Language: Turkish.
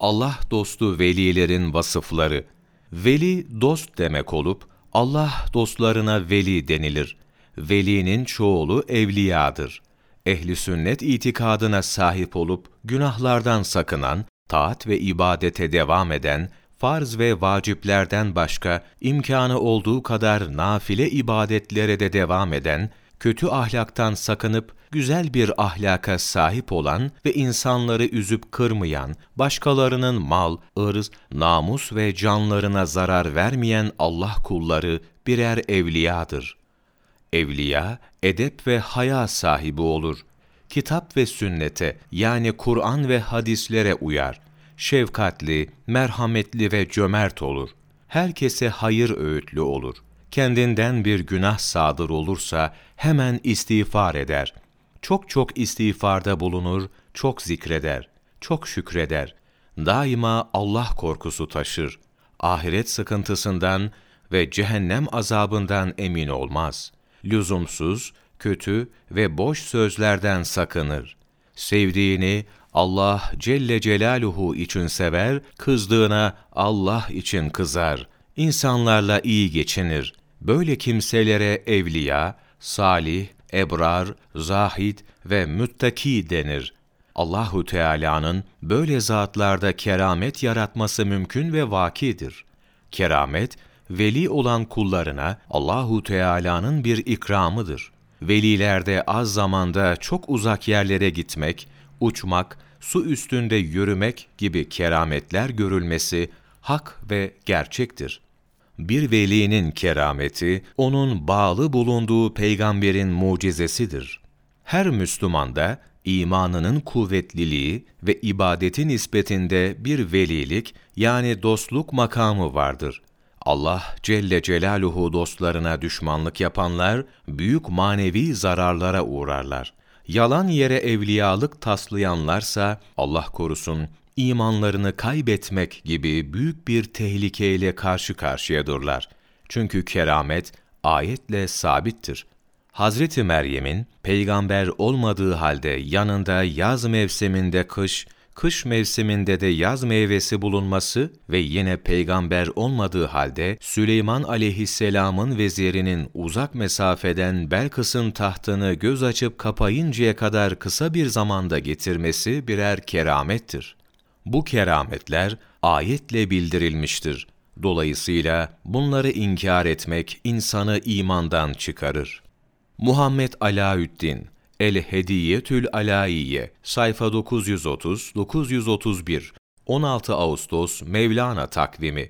Allah dostu velilerin vasıfları. Veli dost demek olup Allah dostlarına veli denilir. Velinin çoğulu evliyadır. Ehli sünnet itikadına sahip olup günahlardan sakınan, taat ve ibadete devam eden, farz ve vaciplerden başka imkanı olduğu kadar nafile ibadetlere de devam eden, kötü ahlaktan sakınıp güzel bir ahlaka sahip olan ve insanları üzüp kırmayan, başkalarının mal, ırz, namus ve canlarına zarar vermeyen Allah kulları birer evliyadır. Evliya, edep ve haya sahibi olur. Kitap ve sünnete yani Kur'an ve hadislere uyar. Şefkatli, merhametli ve cömert olur. Herkese hayır öğütlü olur. Kendinden bir günah sadır olursa hemen istiğfar eder. Çok çok istiğfarda bulunur, çok zikreder, çok şükreder. Daima Allah korkusu taşır. Ahiret sıkıntısından ve cehennem azabından emin olmaz. Lüzumsuz, kötü ve boş sözlerden sakınır. Sevdiğini Allah Celle Celaluhu için sever, kızdığına Allah için kızar. İnsanlarla iyi geçinir. Böyle kimselere evliya, salih, ebrar, zahid ve müttaki denir. Allahu Teala'nın böyle zatlarda keramet yaratması mümkün ve vakidir. Keramet, veli olan kullarına Allahu Teala'nın bir ikramıdır. Velilerde az zamanda çok uzak yerlere gitmek, uçmak, su üstünde yürümek gibi kerametler görülmesi hak ve gerçektir. Bir velinin kerameti, onun bağlı bulunduğu peygamberin mucizesidir. Her Müslümanda imanının kuvvetliliği ve ibadeti nispetinde bir velilik yani dostluk makamı vardır. Allah Celle Celaluhu dostlarına düşmanlık yapanlar büyük manevi zararlara uğrarlar. Yalan yere evliyalık taslayanlarsa Allah korusun imanlarını kaybetmek gibi büyük bir tehlikeyle karşı karşıyadırlar. Çünkü keramet ayetle sabittir. Hazreti Meryem'in peygamber olmadığı halde yanında yaz mevsiminde kış, kış mevsiminde de yaz meyvesi bulunması ve yine peygamber olmadığı halde Süleyman aleyhisselamın vezirinin uzak mesafeden Belkıs'ın tahtını göz açıp kapayıncaya kadar kısa bir zamanda getirmesi birer keramettir. Bu kerametler ayetle bildirilmiştir. Dolayısıyla bunları inkar etmek insanı imandan çıkarır. Muhammed Alaüddin El Hediyetül Alaiye sayfa 930-931 16 Ağustos Mevlana takvimi